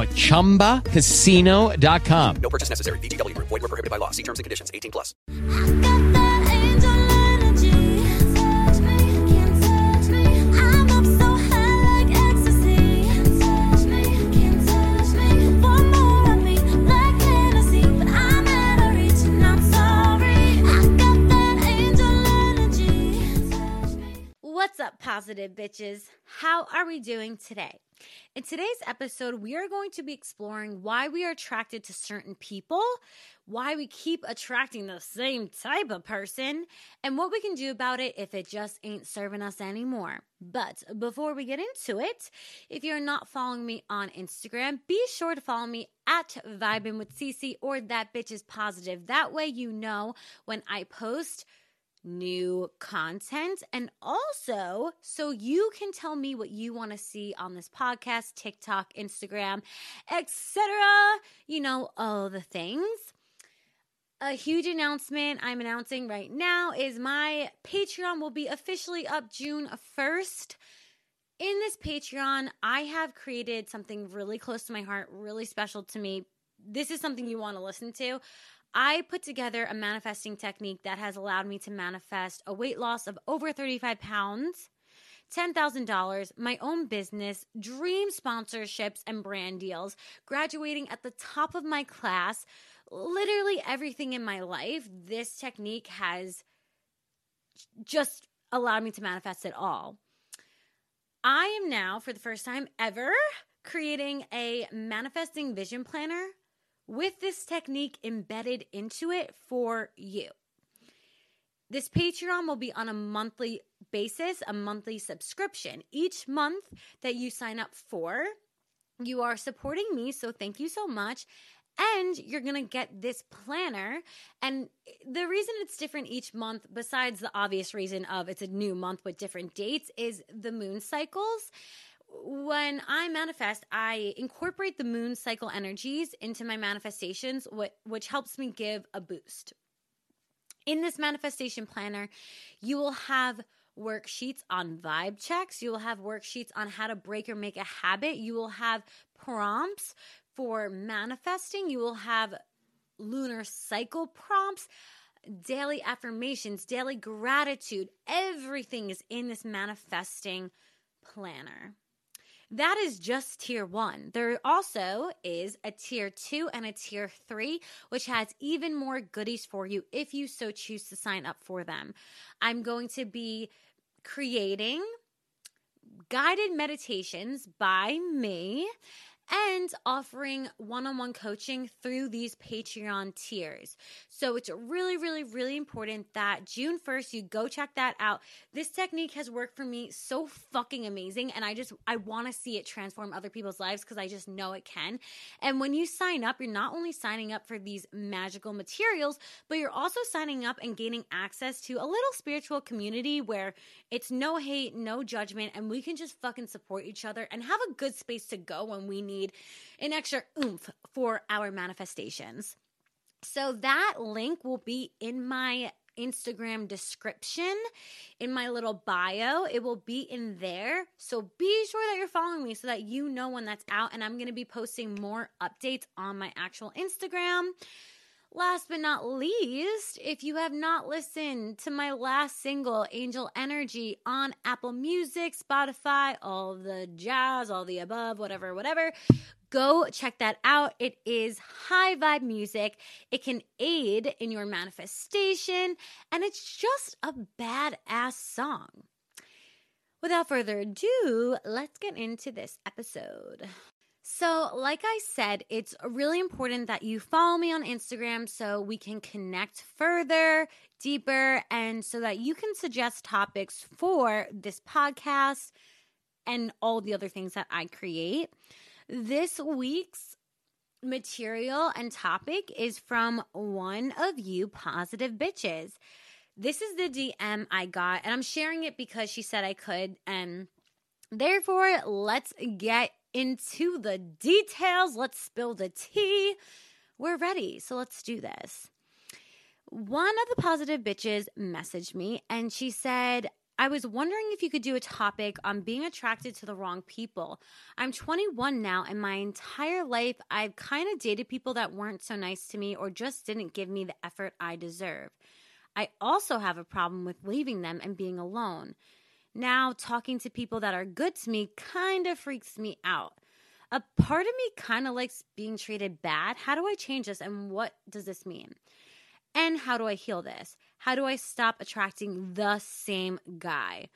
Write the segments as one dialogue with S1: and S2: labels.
S1: at ChumbaCasino.com.
S2: No purchase necessary. VGW Group. Void were prohibited by law. See terms and conditions. 18 plus.
S3: What's up, positive bitches? How are we doing today? In today's episode, we are going to be exploring why we are attracted to certain people, why we keep attracting the same type of person, and what we can do about it if it just ain't serving us anymore. But before we get into it, if you're not following me on Instagram, be sure to follow me at Vibin with Cece or that bitch is positive. That way you know when I post new content and also so you can tell me what you want to see on this podcast, TikTok, Instagram, etc. You know, all the things. A huge announcement I'm announcing right now is my Patreon will be officially up June 1st. In this Patreon, I have created something really close to my heart, really special to me. This is something you want to listen to. I put together a manifesting technique that has allowed me to manifest a weight loss of over 35 pounds, $10,000, my own business, dream sponsorships and brand deals, graduating at the top of my class, literally everything in my life. This technique has just allowed me to manifest it all. I am now, for the first time ever, creating a manifesting vision planner with this technique embedded into it for you. This Patreon will be on a monthly basis, a monthly subscription. Each month that you sign up for, you are supporting me, so thank you so much. And you're gonna get this planner. And the reason it's different each month, besides the obvious reason of it's a new month with different dates, is the moon cycles when I manifest, I incorporate the moon cycle energies into my manifestations, which helps me give a boost. In this manifestation planner, you will have worksheets on vibe checks. You will have worksheets on how to break or make a habit. You will have prompts for manifesting. You will have lunar cycle prompts, daily affirmations, daily gratitude. Everything is in this manifesting planner. That is just tier one. There also is a tier two and a tier three, which has even more goodies for you if you so choose to sign up for them. I'm going to be creating guided meditations by me and offering one on one coaching through these Patreon tiers. So it's really, really, really important that June 1st, you go check that out. This technique has worked for me so fucking amazing. And I just, I want to see it transform other people's lives because I just know it can. And when you sign up, you're not only signing up for these magical materials, but you're also signing up and gaining access to a little spiritual community where it's no hate, no judgment, and we can just fucking support each other and have a good space to go when we need need an extra oomph for our manifestations. So that link will be in my Instagram description, in my little bio. It will be in there. So be sure that you're following me so that you know when that's out. And I'm going to be posting more updates on my actual Instagram. Last but not least, if you have not listened to my last single, Angel Energy, on Apple Music, Spotify, all the jazz, all the above, whatever, whatever, Go check that out. It is high vibe music. It can aid in your manifestation, and it's just a badass song. Without further ado, let's get into this episode. So, like I said, it's really important that you follow me on Instagram so we can connect further, deeper, and so that you can suggest topics for this podcast and all the other things that I create. This week's material and topic is from one of you positive bitches. This is the DM I got, and I'm sharing it because she said I could. And therefore, let's get into the details. Let's spill the tea. We're ready, so let's do this. One of the positive bitches messaged me and she said, I was wondering if you could do a topic on being attracted to the wrong people. I'm 21 now, and my entire life I've kind of dated people that weren't so nice to me or just didn't give me the effort I deserve. I also have a problem with leaving them and being alone. Now, talking to people that are good to me kind of freaks me out. A part of me kind of likes being treated bad. How do I change this and what does this mean? And how do I heal this? How do I stop attracting the same guy?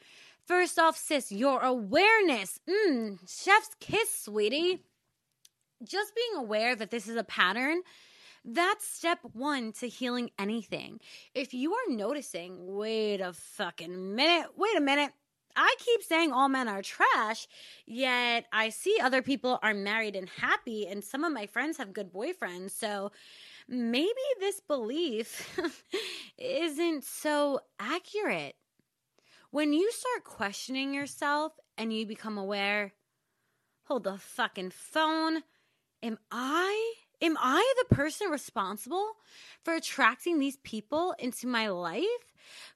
S3: First off, sis, your awareness. Mmm, chef's kiss, sweetie. Just being aware that this is a pattern that's step one to healing anything. If you are noticing, wait a fucking minute, wait a minute. I keep saying all men are trash, yet I see other people are married and happy, and some of my friends have good boyfriends. So maybe this belief isn't so accurate. When you start questioning yourself and you become aware, hold the fucking phone. Am I Am I the person responsible for attracting these people into my life?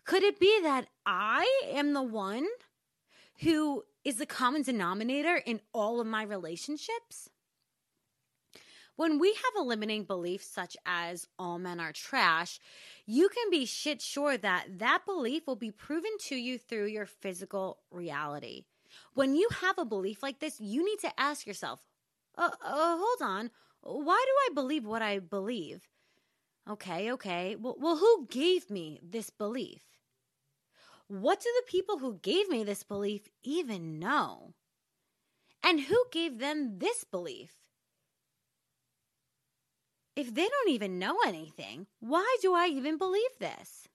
S3: Could it be that I am the one who is the common denominator in all of my relationships? When we have a limiting belief such as all men are trash, you can be shit sure that that belief will be proven to you through your physical reality. When you have a belief like this, you need to ask yourself, uh, uh, hold on, why do I believe what I believe? Okay, okay. Well, well, who gave me this belief? What do the people who gave me this belief even know? And who gave them this belief? If they don't even know anything, why do I even believe this?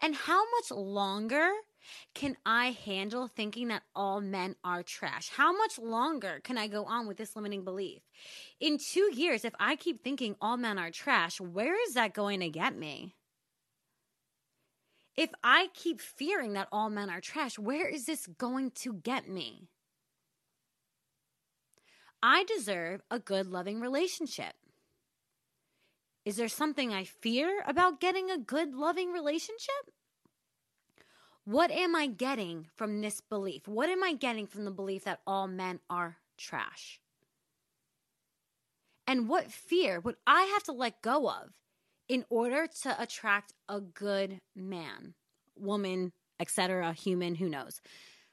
S3: And how much longer can I handle thinking that all men are trash? How much longer can I go on with this limiting belief? In two years, if I keep thinking all men are trash, where is that going to get me? If I keep fearing that all men are trash, where is this going to get me? I deserve a good, loving relationship. Is there something I fear about getting a good, loving relationship? What am I getting from this belief? What am I getting from the belief that all men are trash? And what fear would I have to let go of in order to attract a good man, woman, etc., human, who knows?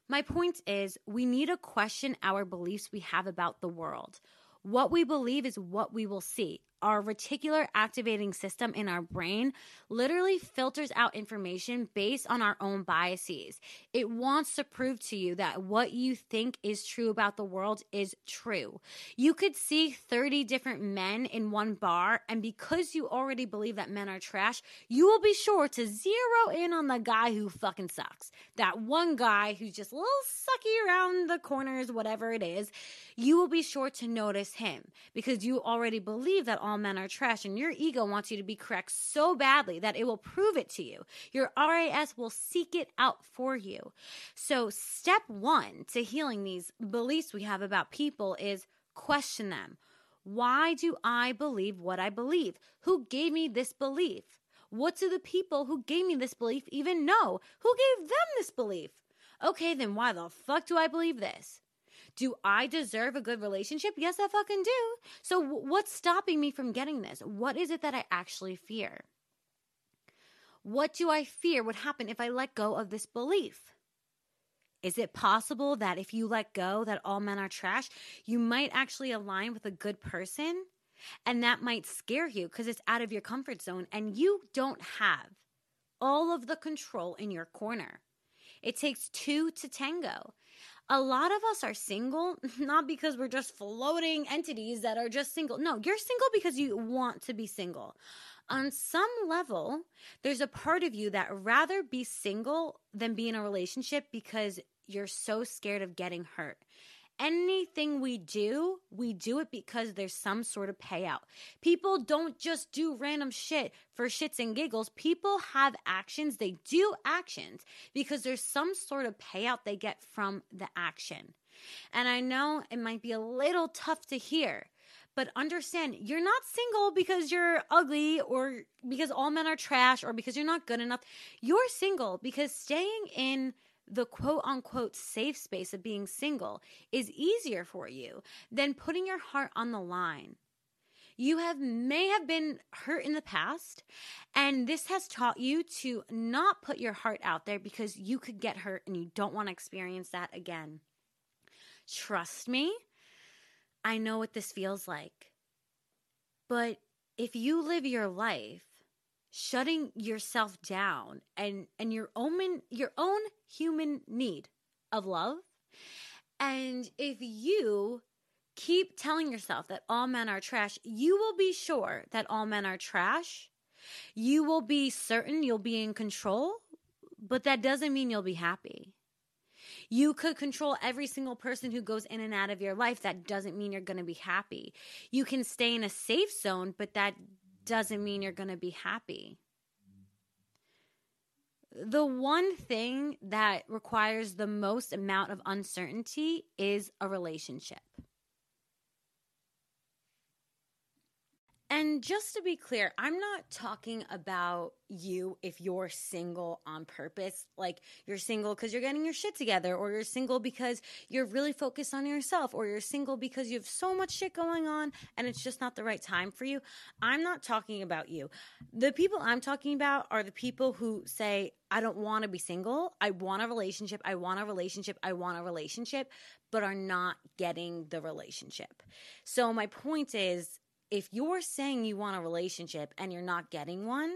S3: My point is, we need to question our beliefs we have about the world. What we believe is what we will see our reticular activating system in our brain literally filters out information based on our own biases. It wants to prove to you that what you think is true about the world is true. You could see 30 different men in one bar, and because you already believe that men are trash, you will be sure to zero in on the guy who fucking sucks. That one guy who's just a little sucky around the corners, whatever it is. You will be sure to notice him because you already believe that all men are trash, and your ego wants you to be correct so badly that it will prove it to you. Your RAS will seek it out for you. So, step one to healing these beliefs we have about people is question them. Why do I believe what I believe? Who gave me this belief? What do the people who gave me this belief even know? Who gave them this belief? Okay, then why the fuck do I believe this? Do I deserve a good relationship? Yes, I fucking do. So, what's stopping me from getting this? What is it that I actually fear? What do I fear would happen if I let go of this belief? Is it possible that if you let go that all men are trash, you might actually align with a good person? And that might scare you because it's out of your comfort zone and you don't have all of the control in your corner. It takes two to tango. A lot of us are single, not because we're just floating entities that are just single. No, you're single because you want to be single. On some level, there's a part of you that rather be single than be in a relationship because you're so scared of getting hurt anything we do, we do it because there's some sort of payout. People don't just do random shit for shits and giggles. People have actions, they do actions because there's some sort of payout they get from the action. And I know it might be a little tough to hear, but understand you're not single because you're ugly or because all men are trash or because you're not good enough. You're single because staying in the quote unquote safe space of being single is easier for you than putting your heart on the line. You have may have been hurt in the past and this has taught you to not put your heart out there because you could get hurt and you don't want to experience that again. Trust me, I know what this feels like. But if you live your life shutting yourself down and and your own your own human need of love and if you keep telling yourself that all men are trash you will be sure that all men are trash you will be certain you'll be in control but that doesn't mean you'll be happy you could control every single person who goes in and out of your life. That doesn't mean you're going to be happy. You can stay in a safe zone, but that doesn't mean you're going to be happy. The one thing that requires the most amount of uncertainty is a relationship. And just to be clear, I'm not talking about you if you're single on purpose. Like you're single because you're getting your shit together, or you're single because you're really focused on yourself, or you're single because you have so much shit going on and it's just not the right time for you. I'm not talking about you. The people I'm talking about are the people who say, I don't want to be single. I want a relationship. I want a relationship. I want a relationship, but are not getting the relationship. So my point is, if you're saying you want a relationship and you're not getting one,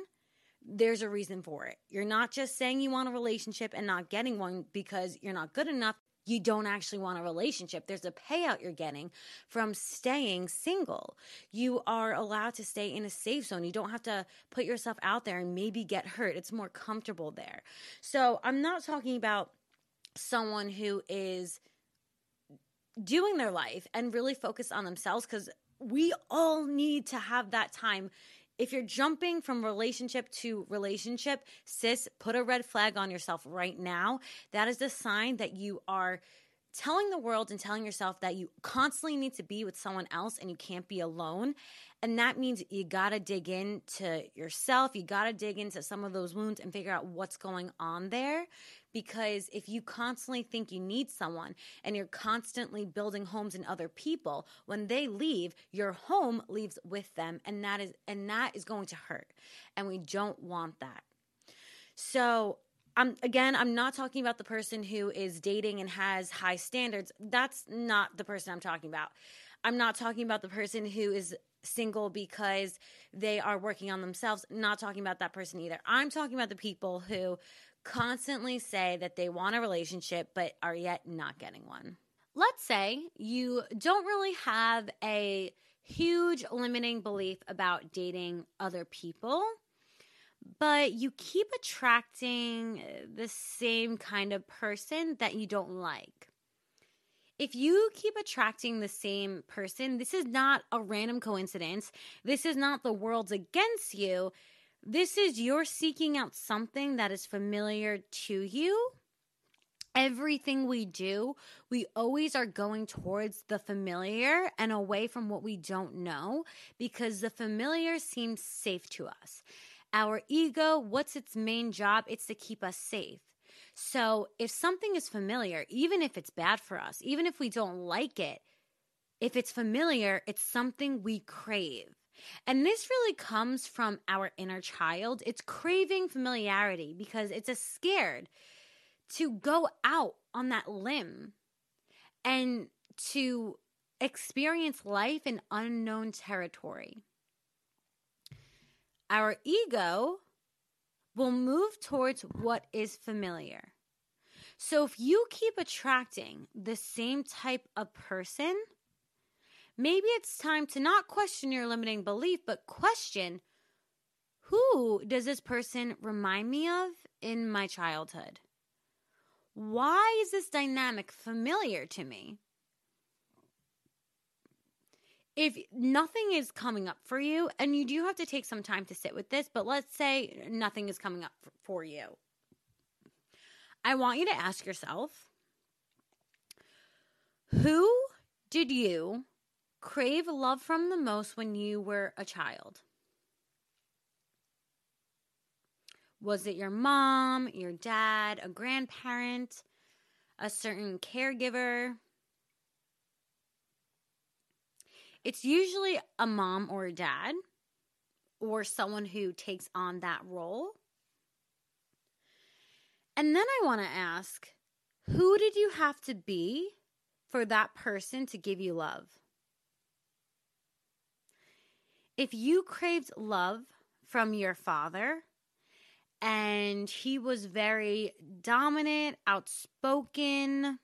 S3: there's a reason for it. You're not just saying you want a relationship and not getting one because you're not good enough. You don't actually want a relationship. There's a payout you're getting from staying single. You are allowed to stay in a safe zone. You don't have to put yourself out there and maybe get hurt. It's more comfortable there. So I'm not talking about someone who is doing their life and really focus on themselves because we all need to have that time. If you're jumping from relationship to relationship, sis, put a red flag on yourself right now. That is a sign that you are telling the world and telling yourself that you constantly need to be with someone else and you can't be alone. And that means you got to dig into yourself. You got to dig into some of those wounds and figure out what's going on there because if you constantly think you need someone and you're constantly building homes in other people when they leave your home leaves with them and that is and that is going to hurt and we don't want that. So I'm again I'm not talking about the person who is dating and has high standards. That's not the person I'm talking about. I'm not talking about the person who is single because they are working on themselves. Not talking about that person either. I'm talking about the people who constantly say that they want a relationship but are yet not getting one. Let's say you don't really have a huge limiting belief about dating other people, but you keep attracting the same kind of person that you don't like. If you keep attracting the same person, this is not a random coincidence. This is not the world's against you. This is you're seeking out something that is familiar to you. Everything we do, we always are going towards the familiar and away from what we don't know because the familiar seems safe to us. Our ego, what's its main job? It's to keep us safe. So if something is familiar, even if it's bad for us, even if we don't like it, if it's familiar, it's something we crave. And this really comes from our inner child. It's craving familiarity because it's a scared to go out on that limb and to experience life in unknown territory. Our ego will move towards what is familiar. So if you keep attracting the same type of person, maybe it's time to not question your limiting belief, but question who does this person remind me of in my childhood? Why is this dynamic familiar to me? If nothing is coming up for you, and you do have to take some time to sit with this, but let's say nothing is coming up for you, I want you to ask yourself who did you crave love from the most when you were a child? Was it your mom, your dad, a grandparent, a certain caregiver? It's usually a mom or a dad or someone who takes on that role. And then I want to ask who did you have to be for that person to give you love? If you craved love from your father, and he was very dominant, outspoken,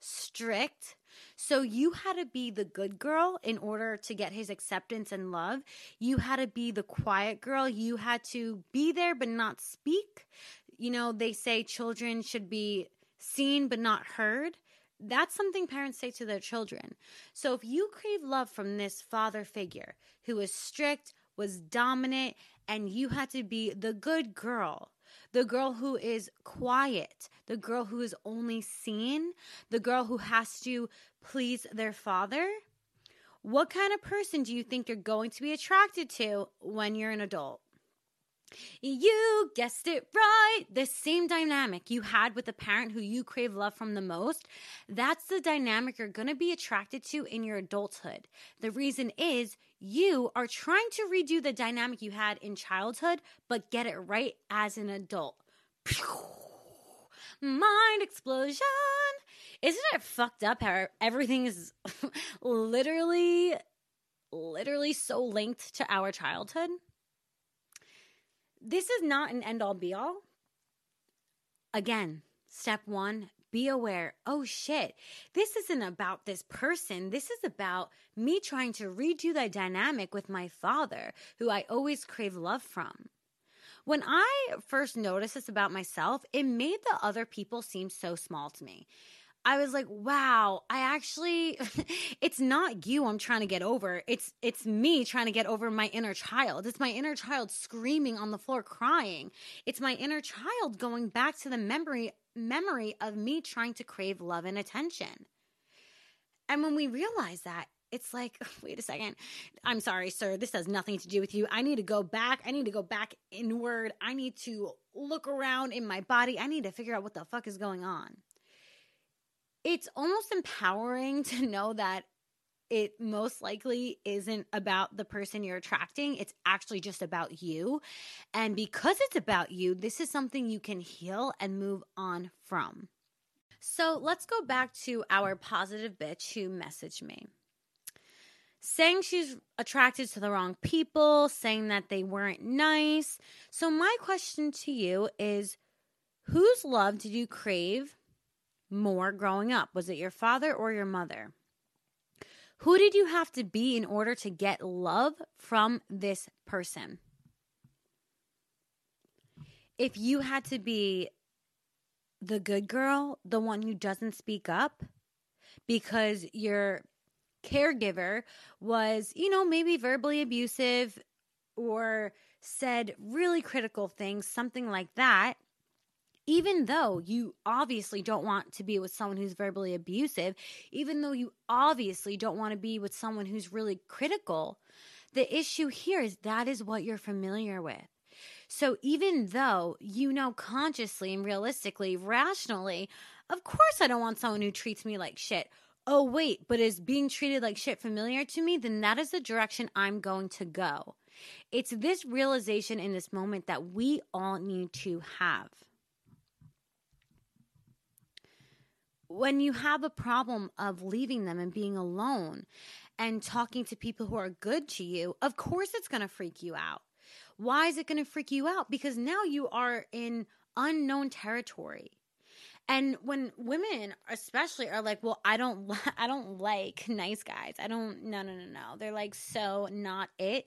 S3: strict. So you had to be the good girl in order to get his acceptance and love. You had to be the quiet girl. You had to be there but not speak. You know, they say children should be seen but not heard. That's something parents say to their children. So if you crave love from this father figure who was strict, was dominant, and you had to be the good girl, the girl who is quiet, the girl who is only seen, the girl who has to please their father. What kind of person do you think you're going to be attracted to when you're an adult? You guessed it right. The same dynamic you had with the parent who you crave love from the most, that's the dynamic you're going to be attracted to in your adulthood. The reason is you are trying to redo the dynamic you had in childhood, but get it right as an adult. Mind explosion. Isn't it fucked up how everything is literally, literally so linked to our childhood? This is not an end all be all. Again, step one be aware oh shit, this isn't about this person. This is about me trying to redo the dynamic with my father, who I always crave love from. When I first noticed this about myself, it made the other people seem so small to me. I was like, wow, I actually it's not you I'm trying to get over. It's it's me trying to get over my inner child. It's my inner child screaming on the floor crying. It's my inner child going back to the memory memory of me trying to crave love and attention. And when we realize that, it's like, wait a second. I'm sorry, sir. This has nothing to do with you. I need to go back. I need to go back inward. I need to look around in my body. I need to figure out what the fuck is going on it's almost empowering to know that it most likely isn't about the person you're attracting. It's actually just about you. And because it's about you, this is something you can heal and move on from. So let's go back to our positive bitch who messaged me. Saying she's attracted to the wrong people, saying that they weren't nice. So, my question to you is whose love did you crave more growing up? Was it your father or your mother? Who did you have to be in order to get love from this person? If you had to be the good girl, the one who doesn't speak up because your caregiver was, you know, maybe verbally abusive or said really critical things, something like that, even though you obviously don't want to be with someone who's verbally abusive, even though you obviously don't want to be with someone who's really critical, the issue here is that is what you're familiar with. So even though you know consciously and realistically, rationally, of course I don't want someone who treats me like shit. Oh, wait, but is being treated like shit familiar to me? Then that is the direction I'm going to go. It's this realization in this moment that we all need to have. When you have a problem of leaving them and being alone and talking to people who are good to you, of course it's going to freak you out. Why is it going to freak you out? Because now you are in unknown territory. And when women especially are like, "Well, I don't I don't like nice guys. I don't no no no no." They're like so not it.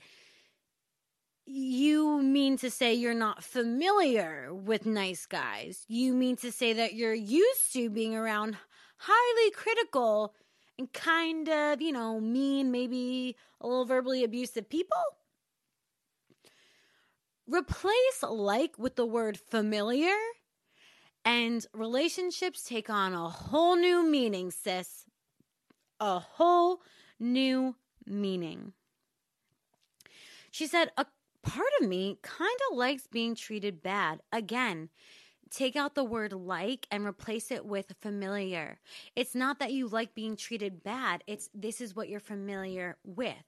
S3: You mean to say you're not familiar with nice guys. You mean to say that you're used to being around highly critical and kind of, you know, mean, maybe a little verbally abusive people? Replace like with the word familiar, and relationships take on a whole new meaning, sis. A whole new meaning. She said, A part of me kind of likes being treated bad. Again, take out the word like and replace it with familiar. It's not that you like being treated bad, it's this is what you're familiar with.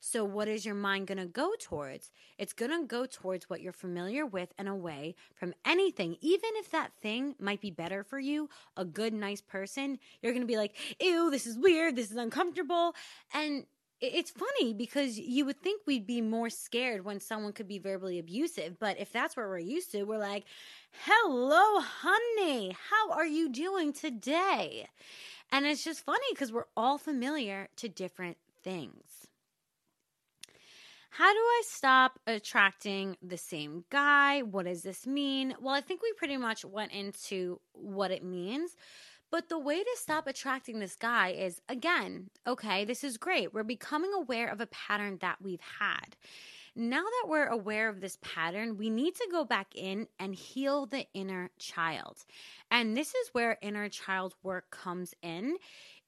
S3: So, what is your mind going to go towards? It's going to go towards what you're familiar with and away from anything. Even if that thing might be better for you, a good, nice person, you're going to be like, ew, this is weird, this is uncomfortable. And it's funny because you would think we'd be more scared when someone could be verbally abusive, but if that's what we're used to, we're like, hello, honey, how are you doing today? And it's just funny because we're all familiar to different things. How do I stop attracting the same guy? What does this mean? Well, I think we pretty much went into what it means. But the way to stop attracting this guy is again, okay, this is great. We're becoming aware of a pattern that we've had. Now that we're aware of this pattern, we need to go back in and heal the inner child. And this is where inner child work comes in.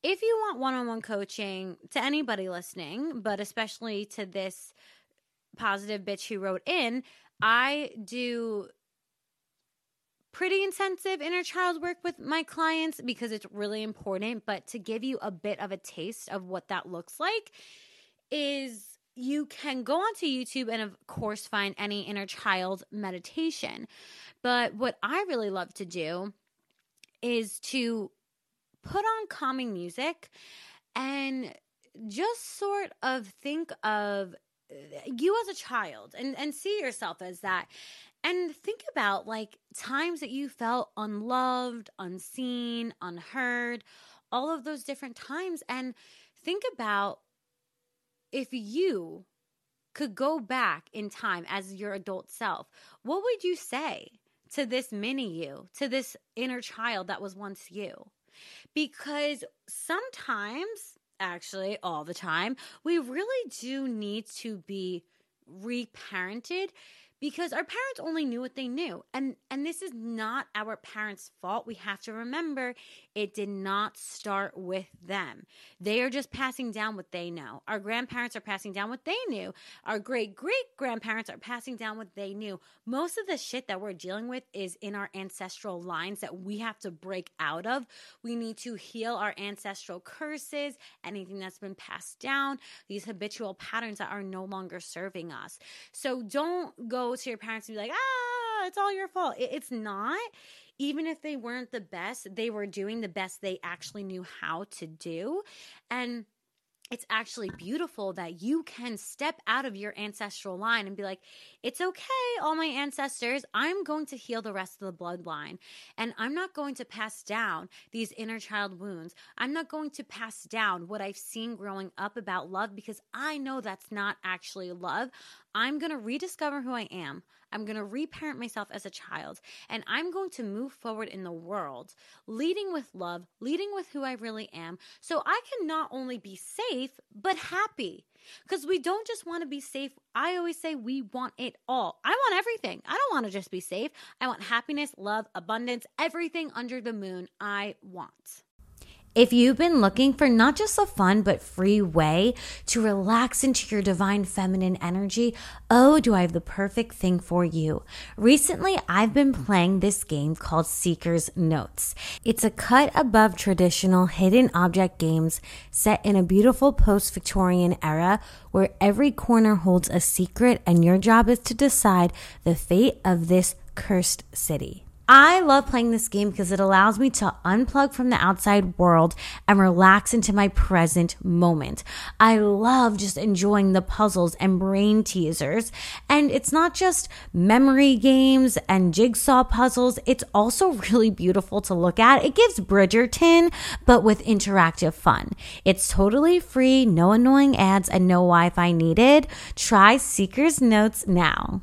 S3: If you want one on one coaching to anybody listening, but especially to this positive bitch who wrote in, I do pretty intensive inner child work with my clients because it's really important. But to give you a bit of a taste of what that looks like, is you can go onto YouTube and, of course, find any inner child meditation. But what I really love to do is to put on calming music and just sort of think of uh, you as a child and and see yourself as that and think about like times that you felt unloved, unseen, unheard, all of those different times and think about if you could go back in time as your adult self, what would you say to this mini you, to this inner child that was once you? Because sometimes actually all the time. We really do need to be reparented because our parents only knew what they knew. And and this is not our parents fault. We have to remember it did not start with them. They are just passing down what they know. Our grandparents are passing down what they knew. Our great great grandparents are passing down what they knew. Most of the shit that we're dealing with is in our ancestral lines that we have to break out of. We need to heal our ancestral curses anything that's been passed down these habitual patterns that are no longer serving us. So don't go to your parents and be like, ah, it's all your fault. It's not. Even if they weren't the best, they were doing the best they actually knew how to do. And it's actually beautiful that you can step out of your ancestral line and be like, it's okay, all my ancestors. I'm going to heal the rest of the bloodline. And I'm not going to pass down these inner child wounds. I'm not going to pass down what I've seen growing up about love because I know that's not actually love. I'm going to rediscover who I am. I'm going to reparent myself as a child, and I'm going to move forward in the world, leading with love, leading with who I really am, so I can not only be safe, but happy. Because we don't just want to be safe. I always say we want it all. I want everything. I don't want to just be safe. I want happiness, love, abundance, everything under the moon. I want. If you've been looking for not just a fun but free way to relax into your divine feminine energy, oh, do I have the perfect thing for you. Recently, I've been playing this game called Seeker's Notes. It's a cut above traditional hidden object games set in a beautiful post Victorian era where every corner holds a secret and your job is to decide the fate of this cursed city. I love playing this game because it allows me to unplug from the outside world and relax into my present moment. I love just enjoying the puzzles and brain teasers. And it's not just memory games and jigsaw puzzles, it's also really beautiful to look at. It gives Bridgerton, but with interactive fun. It's totally free, no annoying ads, and no Wi Fi needed. Try Seeker's Notes now.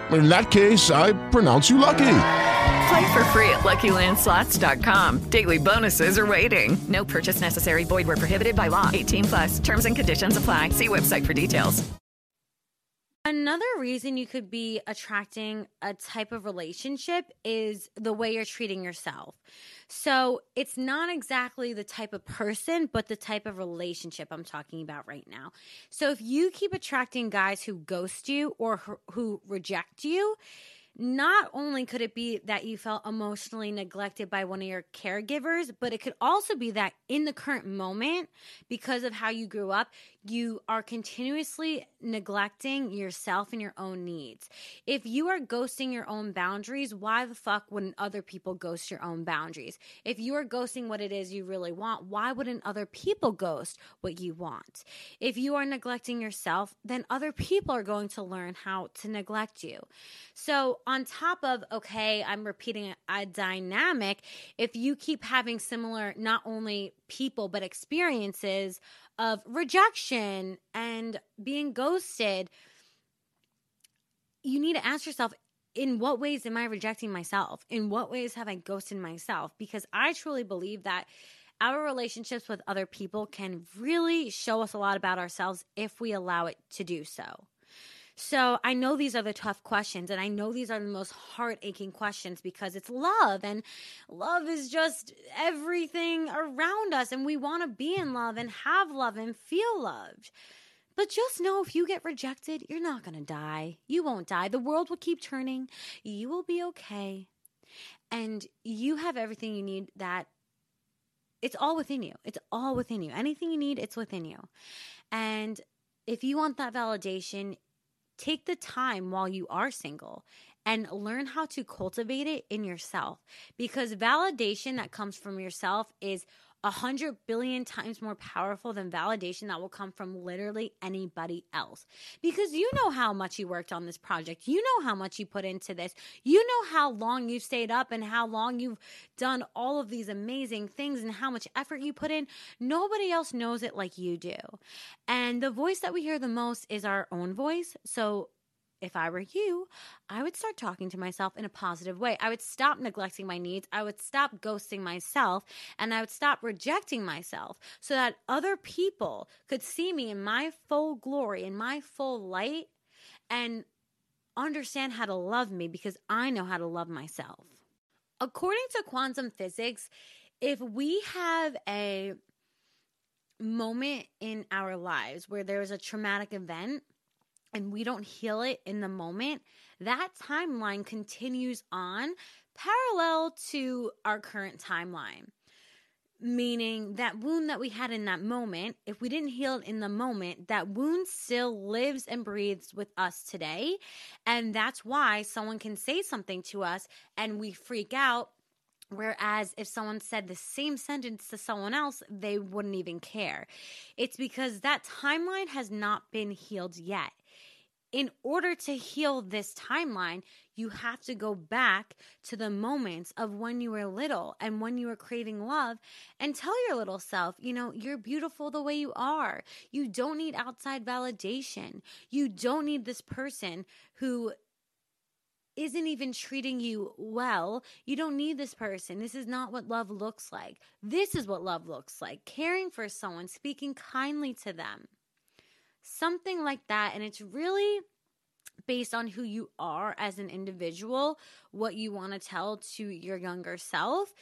S4: In that case, I pronounce you lucky.
S5: Play for free at LuckyLandSlots.com. Daily bonuses are waiting. No purchase necessary. Void where prohibited by law. 18 plus. Terms and conditions apply. See website for details.
S3: Another reason you could be attracting a type of relationship is the way you're treating yourself. So it's not exactly the type of person, but the type of relationship I'm talking about right now. So if you keep attracting guys who ghost you or who- reject you, not only could it be that you felt emotionally neglected by one of your caregivers, but it could also be that in the current moment, because of how you grew up, you are continuously neglecting yourself and your own needs. If you are ghosting your own boundaries, why the fuck wouldn't other people ghost your own boundaries? If you are ghosting what it is you really want, why wouldn't other people ghost what you want? If you are neglecting yourself, then other people are going to learn how to neglect you. So, on top of, okay, I'm repeating a dynamic, if you keep having similar, not only people, but experiences of rejection and being ghosted, you need to ask yourself, in what ways am I rejecting myself? In what ways have I ghosted myself? Because I truly believe that our relationships with other people can really show us a lot about ourselves if we allow it to do so. So I know these are the tough questions, and I know these are the most heart aching questions because it's love, and love is just everything around us, and we want to be in love and have love and feel loved. But just know if you get rejected, you're not going to die. You won't die. The world will keep turning. You will be okay. And you have everything you need that it's all within you. It's all within you. Anything you need, it's within you. And if you want that validation, take the time while you are single and learn how to cultivate it in yourself because validation that comes from yourself is a hundred billion times more powerful than validation that will come from literally anybody else. Because you know how much you worked on this project. You know how much you put into this. You know how long you've stayed up and how long you've done all of these amazing things and how much effort you put in. Nobody else knows it like you do. And the voice that we hear the most is our own voice. So if I were you, I would start talking to myself in a positive way. I would stop neglecting my needs. I would stop ghosting myself and I would stop rejecting myself so that other people could see me in my full glory, in my full light, and understand how to love me because I know how to love myself. According to quantum physics, if we have a moment in our lives where there's a traumatic event, and we don't heal it in the moment, that timeline continues on parallel to our current timeline. Meaning that wound that we had in that moment, if we didn't heal it in the moment, that wound still lives and breathes with us today. And that's why someone can say something to us and we freak out Whereas if someone said the same sentence to someone else, they wouldn't even care. It's because that timeline has not been healed yet. In order to heal this timeline, you have to go back to the moments of when you were little and when you were craving love and tell your little self, you know, you're beautiful the way you are. You don't need outside validation. You don't need this person who isn't even treating you well, you don't need this person. This is not what love looks like. This is what love looks like caring for someone, speaking kindly to them. Something like that. And it's really based on who you are as an individual, what you want to tell to your younger self.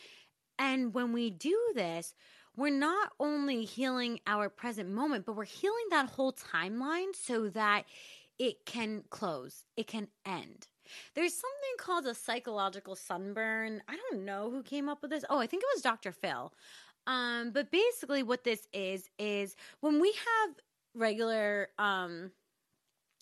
S3: And when we do this, we're not only healing our present moment, but we're healing that whole timeline so that it can close, it can end. There's something called a psychological sunburn. I don't know who came up with this. Oh, I think it was Dr. Phil. Um, but basically, what this is is when we have regular um,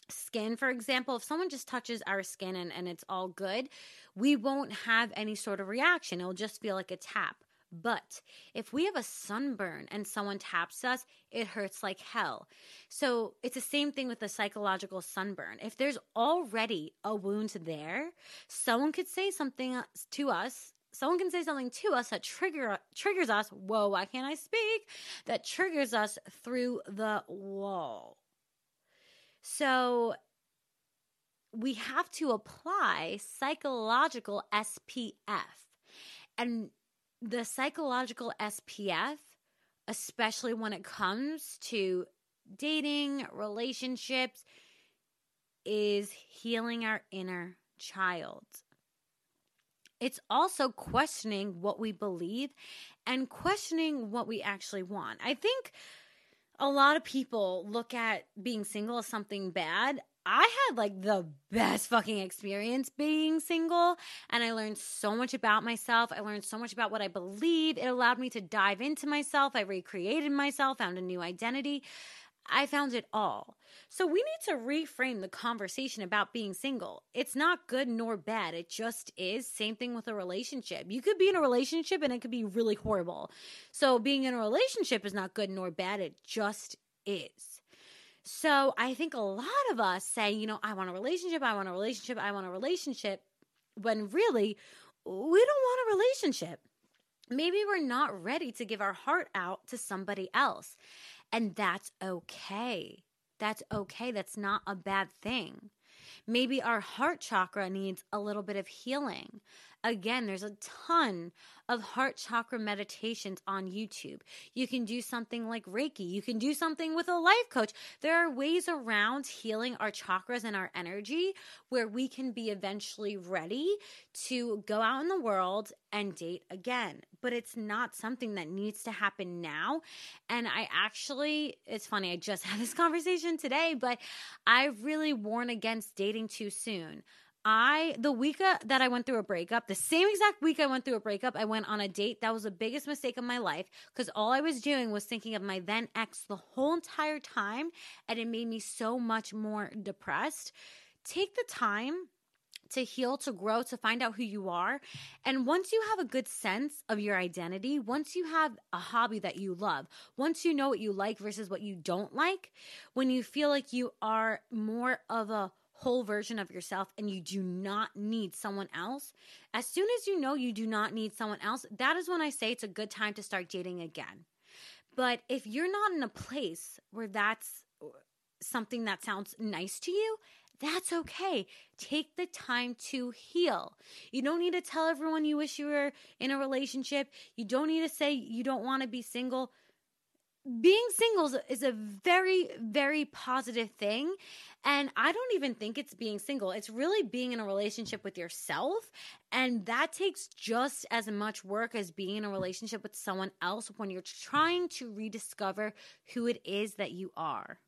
S3: skin, for example, if someone just touches our skin and, and it's all good, we won't have any sort of reaction. It'll just feel like a tap. But if we have a sunburn and someone taps us, it hurts like hell. So it's the same thing with the psychological sunburn. If there's already a wound there, someone could say something to us. Someone can say something to us that trigger triggers us. Whoa, why can't I speak? That triggers us through the wall. So we have to apply psychological SPF. And the psychological SPF, especially when it comes to dating, relationships, is healing our inner child. It's also questioning what we believe and questioning what we actually want. I think a lot of people look at being single as something bad. I had like the best fucking experience being single, and I learned so much about myself. I learned so much about what I believe. It allowed me to dive into myself. I recreated myself, found a new identity. I found it all. So we need to reframe the conversation about being single. It's not good nor bad. It just is. Same thing with a relationship. You could be in a relationship and it could be really horrible. So being in a relationship is not good nor bad. It just is. So I think a lot of us say, you know, I want a relationship, I want a relationship, I want a relationship, when really we don't want a relationship. Maybe we're not ready to give our heart out to somebody else. And that's okay. That's okay. That's not a bad thing. Maybe our heart chakra needs a little bit of healing. Again, there's a ton of heart chakra meditations on YouTube. You can do something like Reiki. You can do something with a life coach. There are ways around healing our chakras and our energy where we can be eventually ready to go out in the world and date again. But it's not something that needs to happen now. And I actually, it's funny, I just had this conversation today, but I really warn against dating too soon. I the week uh, that I went through a breakup, the same exact week I went through a breakup, I went on a date. That was the biggest mistake of my life because all I was doing was thinking of my then ex the whole entire time, and it made me so much more depressed. Take the time to heal, to grow, to find out who you are. And once you have a good sense of your identity, once you have a hobby that you love, once you know what you like versus what you don't like, when you feel like you are more of a whole version of yourself and you do not need someone else, as soon as you know you do not need someone else, that is when I say it's a good time to start dating again. But if you're not in a place where that's something that sounds nice to you, that's okay. Take the time to heal. You don't need to tell everyone you wish you were in a relationship. You don't need to say you don't want to be single being single is a very very positive thing and i don't even think it's being single. It's really being in a relationship with yourself and that takes just as much work as being in a relationship with someone else when you're trying to rediscover who it is that you are.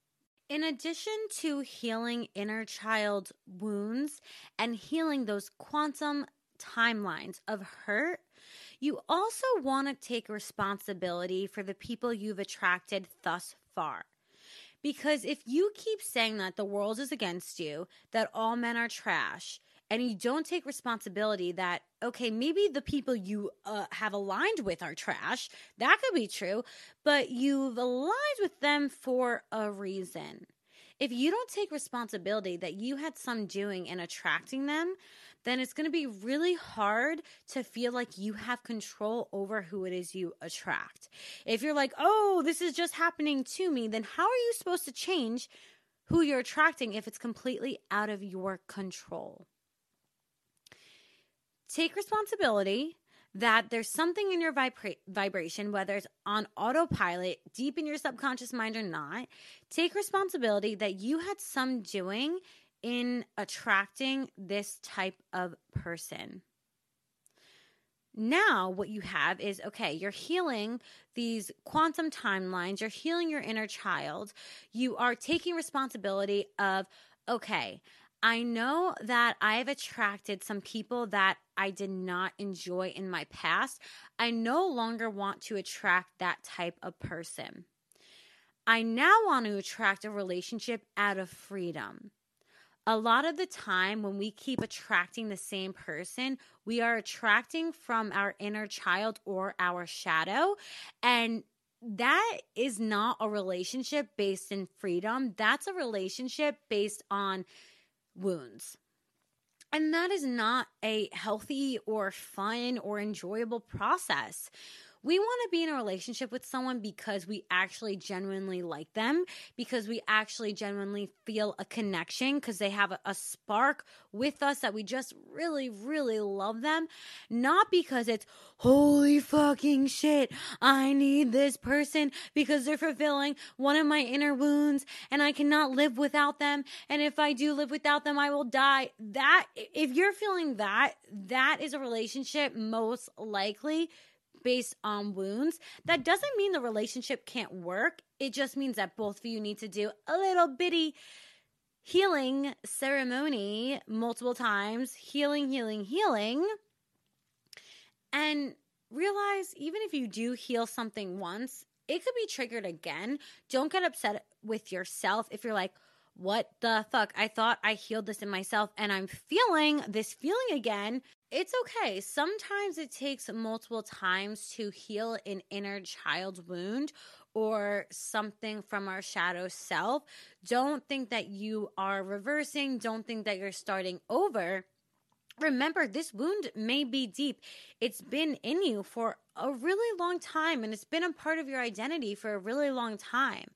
S3: In addition to healing inner child wounds and healing those quantum timelines of hurt you also want to take responsibility for the people you've attracted thus far. Because if you keep saying that the world is against you, that all men are trash, and you don't take responsibility that, okay, maybe the people you uh, have aligned with are trash, that could be true, but you've aligned with them for a reason. If you don't take responsibility that you had some doing in attracting them, then it's going to be really hard to feel like you have control over who it is you attract. If you're like, oh, this is just happening to me, then how are you supposed to change who you're attracting if it's completely out of your control? Take responsibility that there's something in your vibra- vibration, whether it's on autopilot, deep in your subconscious mind or not. Take responsibility that you had some doing in attracting this type of person. Now, what you have is okay, you're healing these quantum timelines, you're healing your inner child, you are taking responsibility of okay, I know that I've attracted some people that I did not enjoy in my past. I no longer want to attract that type of person. I now want to attract a relationship out of freedom. A lot of the time, when we keep attracting the same person, we are attracting from our inner child or our shadow. And that is not a relationship based in freedom. That's a relationship based on wounds. And that is not a healthy or fun or enjoyable process we want to be in a relationship with someone because we actually genuinely like them, because we actually genuinely feel a connection, because they have a, a, spark with us that we just really, really love them. Not because it's, holy fucking shit, I need this person because they're fulfilling one of my inner wounds and I cannot live without them. And if I do live without them, I will die. That, if you're feeling that, that is a relationship most likely based on wounds, that doesn't mean the relationship can't work. It just means that both of you need to do a little bitty healing ceremony multiple times, healing, healing, healing. And realize even if you do heal something once, it could be triggered again. Don't get upset with yourself if you're like, what the fuck? I thought I healed this in myself and I'm feeling this feeling again. It's okay. Sometimes it takes multiple times to heal an inner child wound or something from our shadow self. Don't think that you are reversing, don't think that you're starting over. Remember, this wound may be deep. It's been in you for a really long time and it's been a part of your identity for a really long time.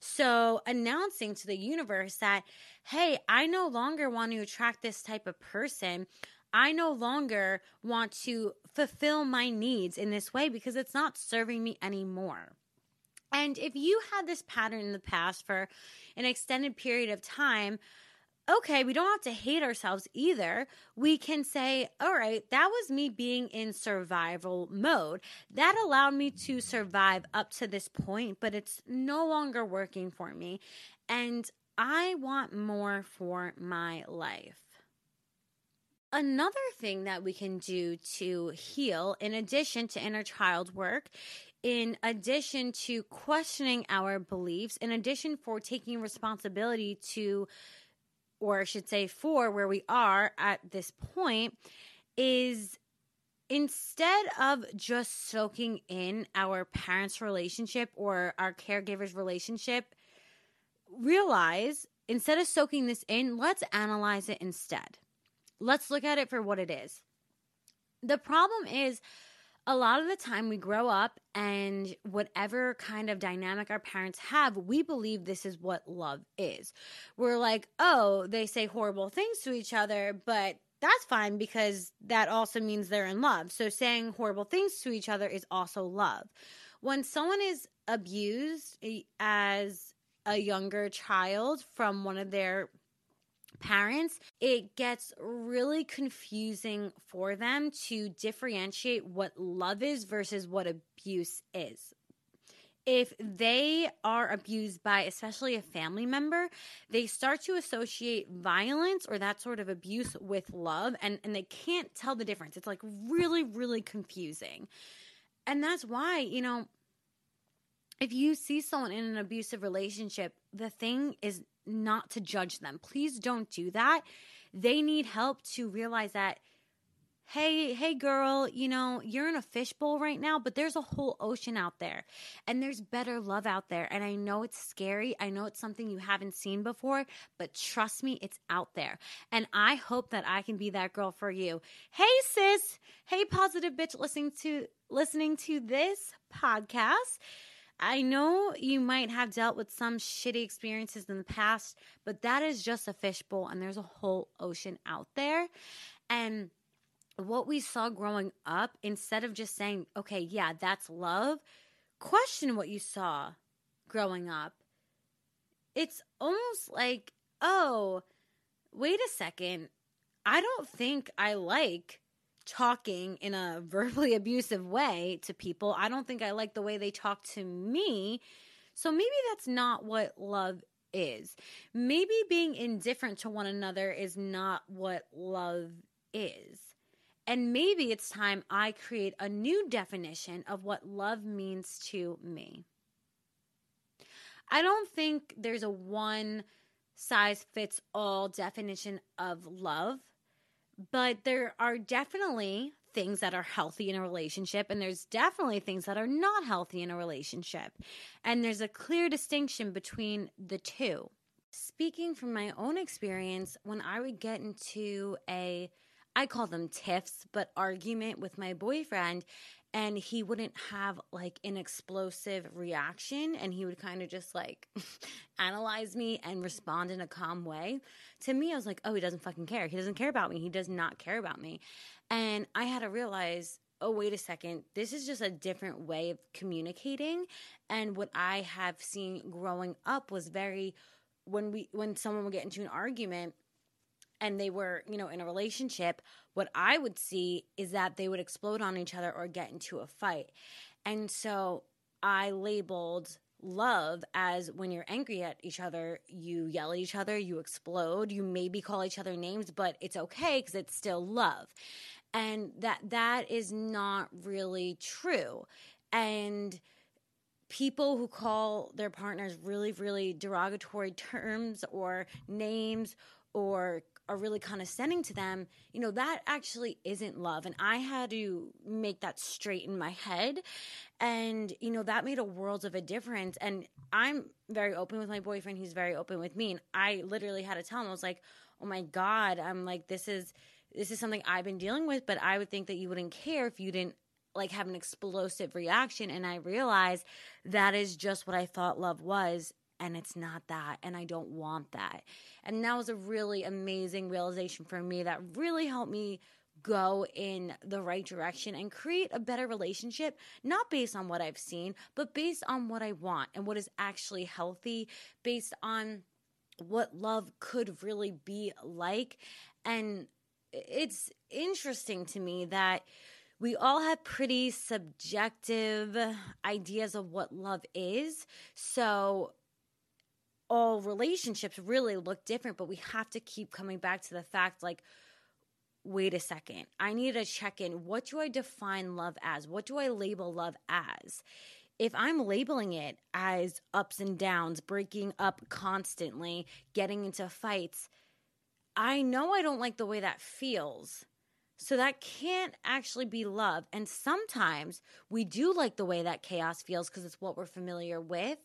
S3: So, announcing to the universe that, hey, I no longer want to attract this type of person. I no longer want to fulfill my needs in this way because it's not serving me anymore. And if you had this pattern in the past for an extended period of time, okay, we don't have to hate ourselves either. We can say, all right, that was me being in survival mode. That allowed me to survive up to this point, but it's no longer working for me. And I want more for my life. Another thing that we can do to heal, in addition to inner child work, in addition to questioning our beliefs, in addition for taking responsibility to or I should say for where we are at this point, is instead of just soaking in our parents' relationship or our caregiver's relationship, realize instead of soaking this in, let's analyze it instead. Let's look at it for what it is. The problem is, a lot of the time we grow up and whatever kind of dynamic our parents have, we believe this is what love is. We're like, oh, they say horrible things to each other, but that's fine because that also means they're in love. So saying horrible things to each other is also love. When someone is abused eh, as a younger child from one of their parents, it gets really confusing for them to differentiate what love is versus what abuse is. If they are abused by especially a family member, they start to associate violence or that sort of abuse with love and, and they can't tell the difference. It's like really, really confusing. And that's why, you know, if you see someone in an abusive relationship, the thing is not to judge them. Please don't do that. They need help to realize that hey, hey girl, you know, you're in a fishbowl right now, but there's a whole ocean out there and there's better love out there. And I know it's scary. I know it's something you haven't seen before, but trust me, it's out there. And I hope that I can be that girl for you. Hey sis, hey positive bitch listening to listening to this podcast. I know you might have dealt with some shitty experiences in the past, but that is just a fishbowl and there's a whole ocean out there. And what we saw growing up, instead of just saying, okay, yeah, that's love, question what you saw growing up. It's almost like, oh, wait a second. I don't think I like talking in a verbally abusive way to people. I don't think I like the way they talk to me. So maybe that's not what love is. Maybe being indifferent to one another is not what love is. And maybe it's time I create a new definition of what love means to me. I don't think there's a one size fits all definition of love, but there are definitely things that are healthy in a relationship, and there's definitely things that are not healthy in a relationship. And there's a clear distinction between the two. Speaking from my own experience, when I would get into a I call them tiffs, but argument with my boyfriend, and he wouldn't have like an explosive reaction and he would kind of just like analyze me and respond in a calm way. To me, I was like, oh, he doesn't fucking care. He doesn't care about me. He does not care about me. And I had to realize, oh, wait a second. This is just a different way of communicating. And what I have seen growing up was very when we when someone would get into an argument and they were, you know, in a relationship, what I would see is that they would explode on each other or get into a fight. And so I labeled love as when you're angry at each other, you yell at each other, you explode, you maybe call each other names, but it's okay because it's still love. And that that is not really true. And people who call their partners really, really derogatory terms or names or are really condescending to them, you know, that actually isn't love. And I had to make that straight in my head. And, you know, that made a world of a difference. And I'm very open with my boyfriend. He's very open with me. And I literally had to tell him, I was like, oh my God, I'm like, this is. This is something I've been dealing with, but I would think that you wouldn't care if you didn't like have an explosive reaction and I realized that is just what I thought love was and it's not that and I don't want that. And that was a really amazing realization for me that really helped me go in the right direction and create a better relationship, not based on what I've seen, but based on what I want and what is actually healthy, based on what love could really be like. And it's interesting to me that we all have pretty subjective ideas of what love is. So all relationships really look different, but we have to keep coming back to the fact like, wait a second, I need to check in. What do I define love as? What do I label love as? If I'm labeling it as ups and downs, breaking up constantly, getting into fights, I know I don't like the way that feels. So that can't actually be love. And sometimes we do like the way that chaos feels because it's what we're familiar with.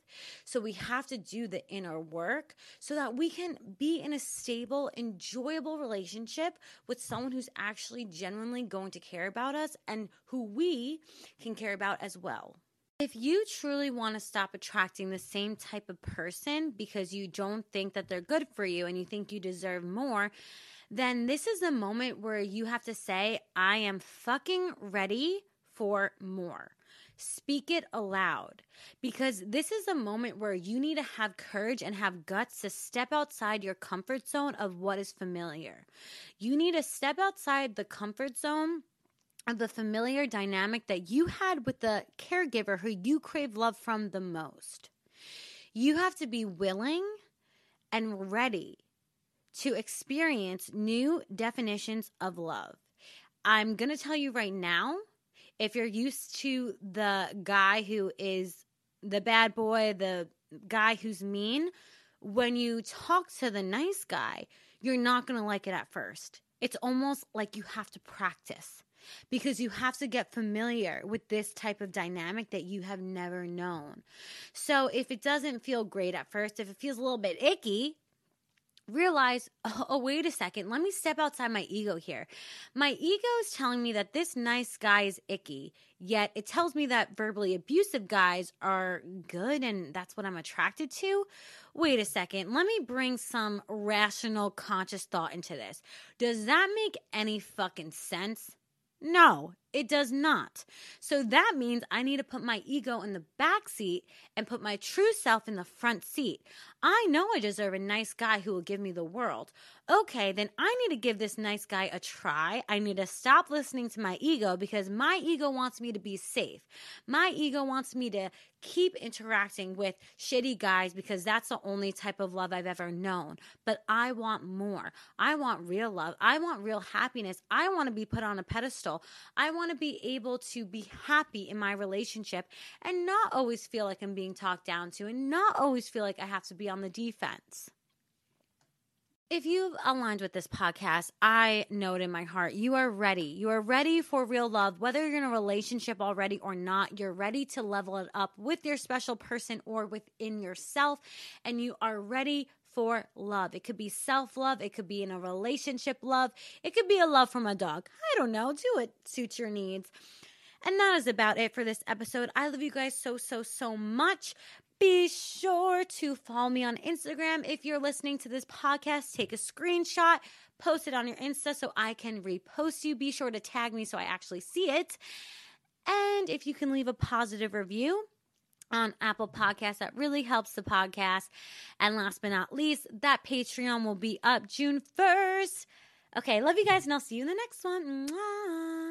S3: So we have to do the inner work so that we can be in a stable, enjoyable relationship with someone who's actually genuinely going to care about us and who we can care about as well. If you truly want to stop attracting the same type of person because you don't think that they're good for you and you think you deserve more, then this is the moment where you have to say, I am fucking ready for more. Speak it aloud because this is a moment where you need to have courage and have guts to step outside your comfort zone of what is familiar. You need to step outside the comfort zone of the familiar dynamic that you had with the caregiver who you crave love from the most. You have to be willing and ready to experience new definitions of love. I'm going to tell you right now if you're used to the guy who is the bad boy, the guy who's mean, when you talk to the nice guy, you're not going to like it at first. It's almost like you have to practice because you have to get familiar with this type of dynamic that you have never known. So if it doesn't feel great at first, if it feels a little bit icky, realize, oh, oh, wait a second, let me step outside my ego here. My ego is telling me that this nice guy is icky, yet it tells me that verbally abusive guys are good and that's what I'm attracted to. Wait a second, let me bring some rational, conscious thought into this. Does that make any fucking sense? No, It does not. So that means I need to put my ego in the back seat and put my true self in the front seat. I know I deserve a nice guy who will give me the world. Okay, then I need to give this nice guy a try. I need to stop listening to my ego because my ego wants me to be safe. My ego wants me to keep interacting with shitty guys because that's the only type of love I've ever known. But I want more. I want real love. I want real happiness. I want to be put on a pedestal. I want to be able to be happy in my relationship and not always feel like I'm being talked down to and not always feel like I have to be on the defense. If you've aligned with this podcast, I know it in my heart. You are ready. You are ready for real love, whether you're in a relationship already or not. You're ready to level it up with your special person or within yourself, and you are ready for love. It could be self love, it could be in a relationship love, it could be a love from a dog. I don't know. Do it suit your needs. And that is about it for this episode. I love you guys so, so, so much. Be sure to follow me on Instagram. If you're listening to this podcast, take a screenshot, post it on your Insta so I can repost you. Be sure to tag me so I actually see it. And if you can leave a positive review, on Apple Podcasts. That really helps the podcast. And last but not least, that Patreon will be up June 1st. Okay, love you guys, and I'll see you in the next one. Mwah.